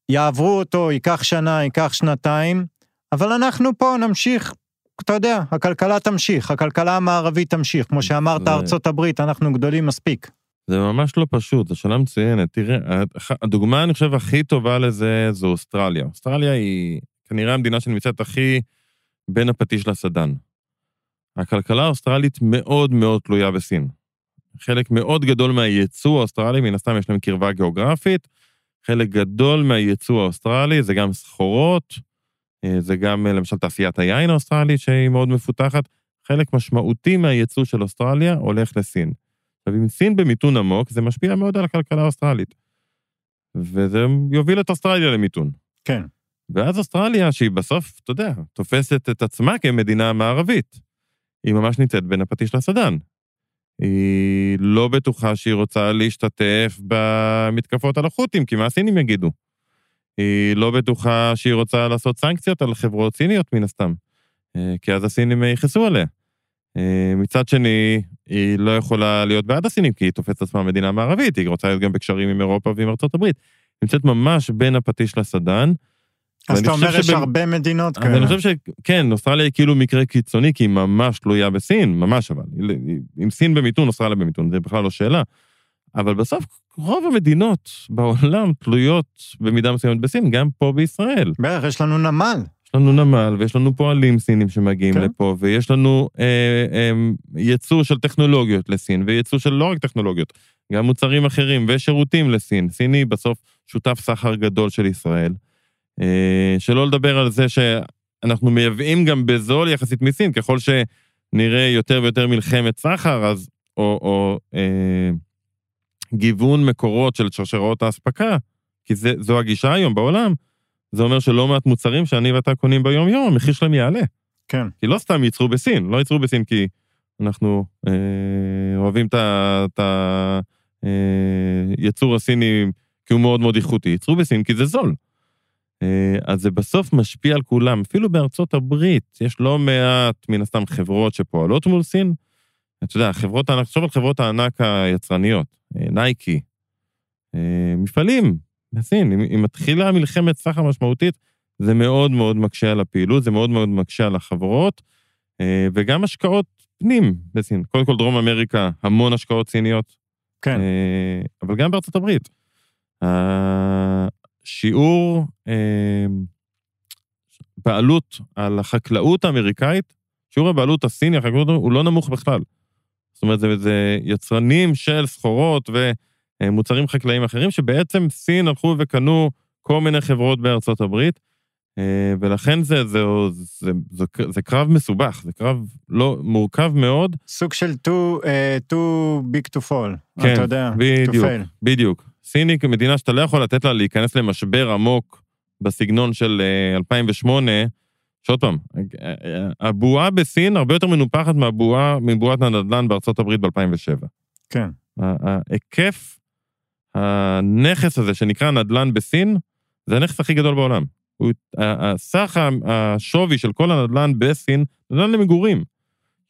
Speaker 2: יעברו אותו, ייקח שנה, ייקח שנתיים, אבל אנחנו פה נמשיך, אתה יודע, הכלכלה תמשיך, הכלכלה המערבית תמשיך, כמו שאמרת, זה... ארצות הברית, אנחנו גדולים מספיק.
Speaker 3: זה ממש לא פשוט, זו שאלה מצוינת. תראה, הדוגמה, אני חושב, הכי טובה לזה זו אוסטרליה. אוסטרליה היא כנראה המדינה שנמצאת הכי בין הפטיש לסדן. הכלכלה האוסטרלית מאוד מאוד תלויה בסין. חלק מאוד גדול מהייצוא האוסטרלי, מן הסתם יש להם קרבה גיאוגרפית, חלק גדול מהייצוא האוסטרלי זה גם סחורות, אה, זה גם אה, למשל תעשיית היין האוסטרלית שהיא מאוד מפותחת, חלק משמעותי מהייצוא של אוסטרליה הולך לסין. עכשיו, עם סין במיתון עמוק, זה משפיע מאוד על הכלכלה האוסטרלית. וזה יוביל את אוסטרליה למיתון.
Speaker 2: כן.
Speaker 3: ואז אוסטרליה, שהיא בסוף, אתה יודע, תופסת את עצמה כמדינה מערבית, היא ממש נמצאת בין הפטיש לסדן. היא לא בטוחה שהיא רוצה להשתתף במתקפות על החות'ים, כי מה הסינים יגידו? היא לא בטוחה שהיא רוצה לעשות סנקציות על חברות סיניות, מן הסתם, אה, כי אז הסינים יכעסו עליה. אה, מצד שני, היא לא יכולה להיות בעד הסינים, כי היא תופסת עצמה מדינה מערבית, היא רוצה להיות גם בקשרים עם אירופה ועם ארצות הברית. נמצאת ממש בין הפטיש לסדן.
Speaker 2: אז אתה אומר שיש הרבה מדינות כאלה.
Speaker 3: אני חושב שכן, אוסטרליה היא כאילו מקרה קיצוני, כי היא ממש תלויה בסין, ממש אבל. עם סין במיתון, אוסטרליה במיתון, זה בכלל לא שאלה. אבל בסוף, רוב המדינות בעולם תלויות במידה מסוימת בסין, גם פה בישראל.
Speaker 2: בערך, יש לנו נמל.
Speaker 3: יש לנו נמל, ויש לנו פועלים סינים שמגיעים כן. לפה, ויש לנו אה, אה, ייצוא של טכנולוגיות לסין, וייצוא של לא רק טכנולוגיות, גם מוצרים אחרים ושירותים לסין. סין היא בסוף שותף סחר גדול של ישראל. אה, שלא לדבר על זה שאנחנו מייבאים גם בזול יחסית מסין, ככל שנראה יותר ויותר מלחמת סחר, אז, או, או אה, גיוון מקורות של שרשראות האספקה, כי זה, זו הגישה היום בעולם, זה אומר שלא מעט מוצרים שאני ואתה קונים ביום-יום, המחיר שלהם יעלה.
Speaker 2: כן.
Speaker 3: כי לא סתם ייצרו בסין, לא ייצרו בסין כי אנחנו אה, אוהבים את היצור אה, הסיני כי הוא מאוד מאוד איכותי, ייצרו בסין כי זה זול. אה, אז זה בסוף משפיע על כולם, אפילו בארצות הברית, יש לא מעט, מן הסתם, חברות שפועלות מול סין. אתה יודע, חברות הענק, תחשוב על חברות הענק היצרניות, אה, נייקי, אה, מפעלים בסין, אם, אם מתחילה מלחמת סחר משמעותית, זה מאוד מאוד מקשה על הפעילות, זה מאוד מאוד מקשה על החברות, וגם השקעות פנים בסין. קודם כל, דרום אמריקה, המון השקעות סיניות.
Speaker 2: כן.
Speaker 3: אבל גם בארצות הברית. שיעור אה, בעלות על החקלאות האמריקאית, שיעור הבעלות הסיני, החקלאות, הוא לא נמוך בכלל. זאת אומרת, זה, זה יצרנים של סחורות ומוצרים חקלאיים אחרים, שבעצם סין הלכו וקנו כל מיני חברות בארצות הברית, אה, ולכן זה, זה, זה, זה, זה, זה קרב מסובך, זה קרב לא, מורכב מאוד.
Speaker 2: סוג של too, uh, too big to fall,
Speaker 3: כן,
Speaker 2: אתה יודע,
Speaker 3: בדיוק, בדיוק. סיני כמדינה שאתה לא יכול לתת לה להיכנס למשבר עמוק בסגנון של 2008, אה, שעוד פעם, הבועה בסין הרבה יותר מנופחת מהבועה, מבועת הנדל"ן בארצות הברית ב-2007.
Speaker 2: כן.
Speaker 3: ההיקף, הנכס הזה שנקרא נדל"ן בסין, זה הנכס הכי גדול בעולם. הסך השווי של כל הנדל"ן בסין, נדל"ן למגורים,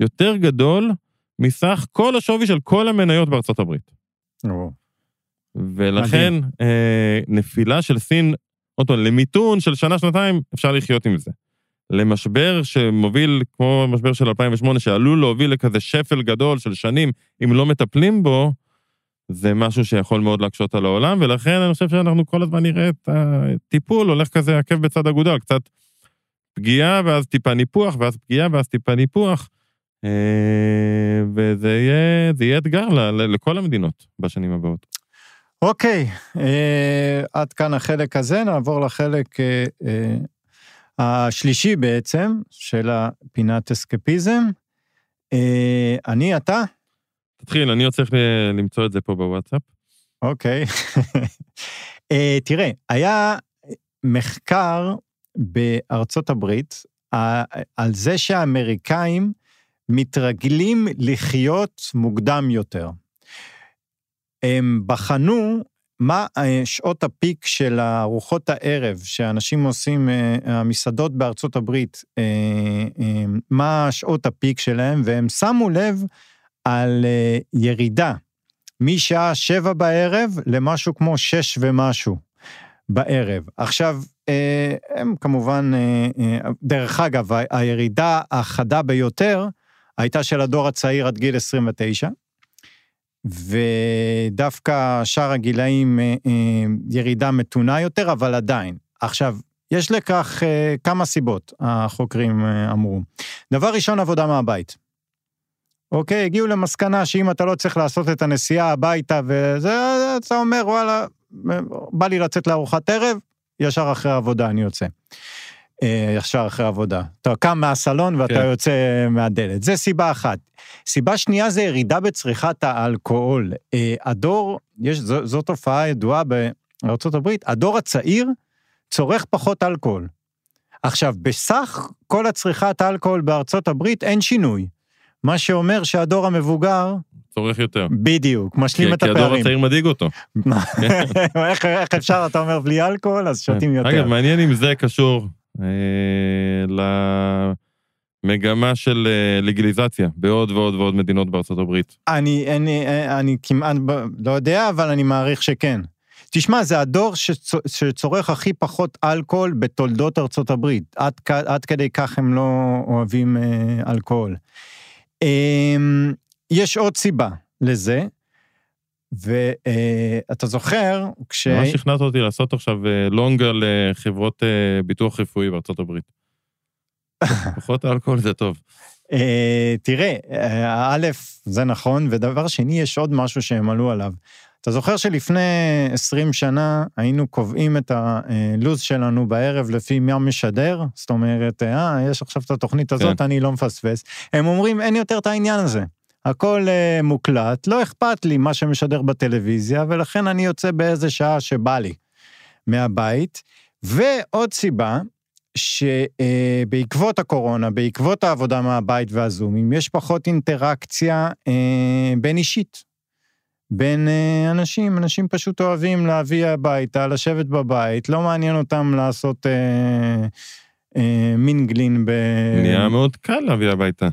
Speaker 3: יותר גדול מסך כל השווי של כל המניות בארצות הברית. ולכן אה, נפילה של סין, עוד פעם, למיתון של שנה-שנתיים, אפשר לחיות עם זה. למשבר שמוביל, כמו משבר של 2008, שעלול להוביל לכזה שפל גדול של שנים, אם לא מטפלים בו, זה משהו שיכול מאוד להקשות על העולם, ולכן אני חושב שאנחנו כל הזמן נראה את הטיפול הולך כזה עקב בצד אגודל, קצת פגיעה ואז טיפה ניפוח, ואז פגיעה ואז טיפה ניפוח, אה, וזה יהיה, יהיה אתגר לכל המדינות בשנים הבאות.
Speaker 2: אוקיי, אה, עד כאן החלק הזה, נעבור לחלק אה, אה, השלישי בעצם, של הפינת אסקפיזם. אה, אני, אתה?
Speaker 3: תתחיל, אני עוד צריך למצוא את זה פה בוואטסאפ.
Speaker 2: אוקיי. אה, תראה, היה מחקר בארצות הברית על זה שהאמריקאים מתרגלים לחיות מוקדם יותר. הם בחנו מה אה, שעות הפיק של ארוחות הערב שאנשים עושים, אה, המסעדות בארצות הברית, אה, מה שעות הפיק שלהם, והם שמו לב על ירידה משעה שבע בערב למשהו כמו שש ומשהו בערב. עכשיו, הם כמובן, דרך אגב, הירידה החדה ביותר הייתה של הדור הצעיר עד גיל 29, ודווקא שאר הגילאים אה, אה, ירידה מתונה יותר, אבל עדיין. עכשיו, יש לכך אה, כמה סיבות, החוקרים אמרו. דבר ראשון, עבודה מהבית. אוקיי, הגיעו למסקנה שאם אתה לא צריך לעשות את הנסיעה הביתה וזה, אתה אומר, וואלה, בא לי לצאת לארוחת ערב, ישר אחרי העבודה אני יוצא. אה, ישר אחרי עבודה. אתה קם מהסלון ואתה כן. יוצא מהדלת. זה סיבה אחת. סיבה שנייה זה ירידה בצריכת האלכוהול. אה, הדור, יש, זו, זו תופעה ידועה בארה"ב, הדור הצעיר צורך פחות אלכוהול. עכשיו, בסך כל הצריכת האלכוהול בארצות הברית אין שינוי. מה שאומר שהדור המבוגר...
Speaker 3: צורך יותר.
Speaker 2: בדיוק, משלים
Speaker 3: כי,
Speaker 2: את הפערים.
Speaker 3: כי הדור הצעיר מדאיג אותו.
Speaker 2: איך, איך אפשר, אתה אומר, בלי אלכוהול, אז שותים יותר.
Speaker 3: אגב, מעניין אם זה קשור למגמה של אה, לגליזציה בעוד ועוד ועוד מדינות בארצות הברית.
Speaker 2: אני, אני, אני כמעט לא יודע, אבל אני מעריך שכן. תשמע, זה הדור שצורך הכי פחות אלכוהול בתולדות ארצות הברית. עד, עד כדי כך הם לא אוהבים אה, אלכוהול. אה, יש עוד סיבה לזה, ואתה אה, זוכר,
Speaker 3: כש... ממש שכנעת אותי לעשות עכשיו אה, לונגה לחברות אה, ביטוח רפואי בארצות הברית. פחות אלכוהול זה טוב.
Speaker 2: תראה, א', זה נכון, ודבר שני, יש עוד משהו שהם עלו עליו. אתה זוכר שלפני 20 שנה היינו קובעים את הלו"ז שלנו בערב לפי מה משדר? זאת אומרת, אה, יש עכשיו את התוכנית הזאת, כן. אני לא מפספס. הם אומרים, אין יותר את העניין הזה. הכל uh, מוקלט, לא אכפת לי מה שמשדר בטלוויזיה, ולכן אני יוצא באיזה שעה שבא לי מהבית. ועוד סיבה, שבעקבות uh, הקורונה, בעקבות העבודה מהבית והזומים, יש פחות אינטראקציה uh, בין אישית. בין uh, אנשים, אנשים פשוט אוהבים להביא הביתה, לשבת בבית, לא מעניין אותם לעשות uh, uh, מינגלין ב...
Speaker 3: נהיה מאוד קל להביא הביתה.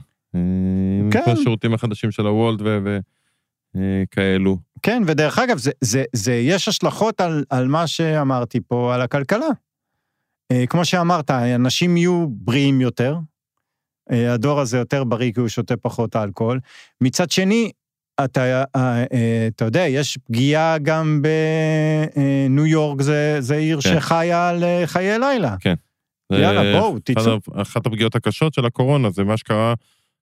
Speaker 3: כן. עם השירותים החדשים של הוולד וכאלו. אה,
Speaker 2: כן, ודרך אגב, זה, זה, זה, יש השלכות על, על מה שאמרתי פה, על הכלכלה. אה, כמו שאמרת, אנשים יהיו בריאים יותר, אה, הדור הזה יותר בריא כי הוא שותה פחות אלכוהול. מצד שני, אתה, אתה יודע, יש פגיעה גם בניו יורק, זה, זה עיר כן. שחיה על חיי לילה.
Speaker 3: כן.
Speaker 2: יאללה, בואו, תצאו.
Speaker 3: אחת הפגיעות הקשות של הקורונה זה מה שקרה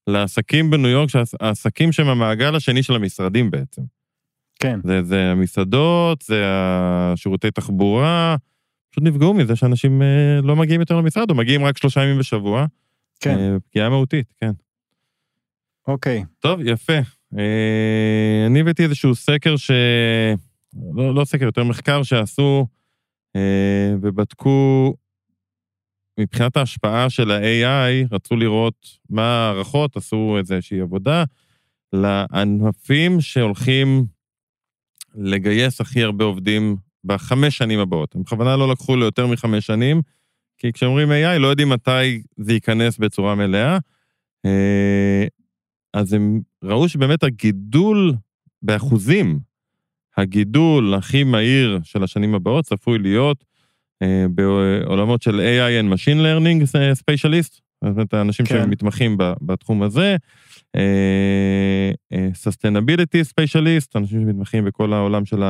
Speaker 3: לעסקים בניו יורק, שהעסקים שהם המעגל השני של המשרדים בעצם.
Speaker 2: כן.
Speaker 3: זה, זה המסעדות, זה השירותי תחבורה, פשוט נפגעו מזה שאנשים אה, לא מגיעים יותר למשרד, או מגיעים רק שלושה ימים בשבוע.
Speaker 2: כן. אה,
Speaker 3: פגיעה מהותית, כן.
Speaker 2: אוקיי.
Speaker 3: טוב, יפה. אה, אני הבאתי איזשהו סקר ש... לא, לא סקר, יותר מחקר שעשו, ובדקו מבחינת ההשפעה של ה-AI, רצו לראות מה ההערכות, עשו איזושהי עבודה לענפים שהולכים לגייס הכי הרבה עובדים בחמש שנים הבאות. הם בכוונה לא לקחו ליותר מחמש שנים, כי כשאומרים AI, לא יודעים מתי זה ייכנס בצורה מלאה. אה, אז הם ראו שבאמת הגידול באחוזים, הגידול הכי מהיר של השנים הבאות צפוי להיות בעולמות של AI and Machine Learning Specialist, זאת אומרת, האנשים כן. שמתמחים בתחום הזה, אה, אה, Sustainability Specialist, אנשים שמתמחים בכל העולם של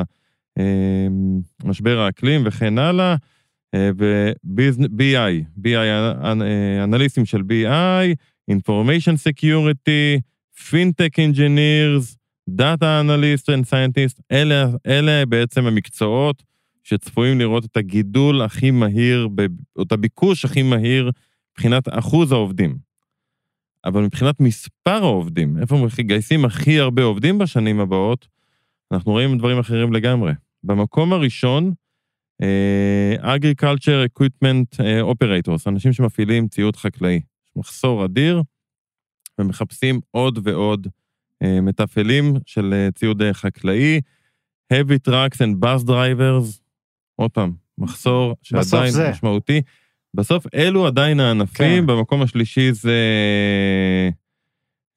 Speaker 3: משבר האקלים וכן הלאה, ו-BI, BI, אנליסטים של BI, Information Security, FinTech Engineers, Data Analyst and Scientist, אלה, אלה בעצם המקצועות שצפויים לראות את הגידול הכי מהיר, או את הביקוש הכי מהיר מבחינת אחוז העובדים. אבל מבחינת מספר העובדים, איפה מגייסים הכי הרבה עובדים בשנים הבאות, אנחנו רואים דברים אחרים לגמרי. במקום הראשון, Equipment uh, Operators, אנשים שמפעילים ציוד חקלאי. מחסור אדיר, ומחפשים עוד ועוד uh, מתפעלים של uh, ציוד uh, חקלאי. heavy trucks and bus drivers, עוד פעם, מחסור שעדיין זה. משמעותי. בסוף אלו עדיין הענפים, כן. במקום השלישי זה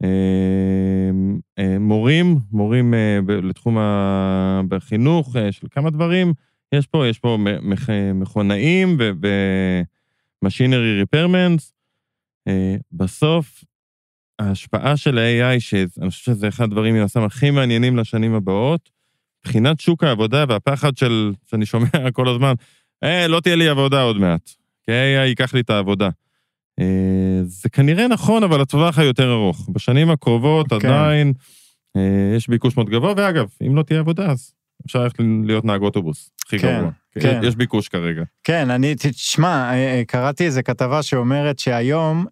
Speaker 3: אה, אה, מורים, מורים אה, לתחום החינוך של כמה דברים. יש פה, יש פה מכונאים ומשינרי ריפרמנס. בסוף, ההשפעה של ה-AI, שאני חושב שזה אחד הדברים מן הסתם הכי מעניינים לשנים הבאות, מבחינת שוק העבודה והפחד של, שאני שומע כל הזמן, אה, לא תהיה לי עבודה עוד מעט, כי AI ייקח לי את העבודה. אה, זה כנראה נכון, אבל הטווח היותר ארוך. בשנים הקרובות okay. כן. עדיין אה, יש ביקוש מאוד גבוה, ואגב, אם לא תהיה עבודה, אז אפשר ללכת להיות נהג אוטובוס, הכי כן. גרוע. כן. יש ביקוש כרגע.
Speaker 2: כן, אני, תשמע, קראתי איזה כתבה שאומרת שהיום,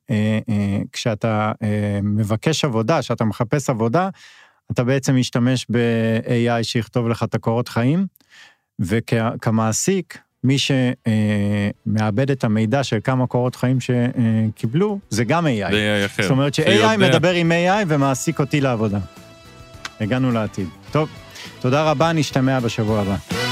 Speaker 2: כשאתה מבקש עבודה, כשאתה מחפש עבודה, אתה בעצם משתמש ב-AI שיכתוב לך את הקורות חיים, וכמעסיק, מי שמאבד את המידע של כמה קורות חיים שקיבלו, זה גם AI.
Speaker 3: זה AI אחר.
Speaker 2: זאת אומרת ש-AI מדבר עם AI ומעסיק אותי לעבודה. הגענו לעתיד. טוב, תודה רבה, נשתמע בשבוע הבא.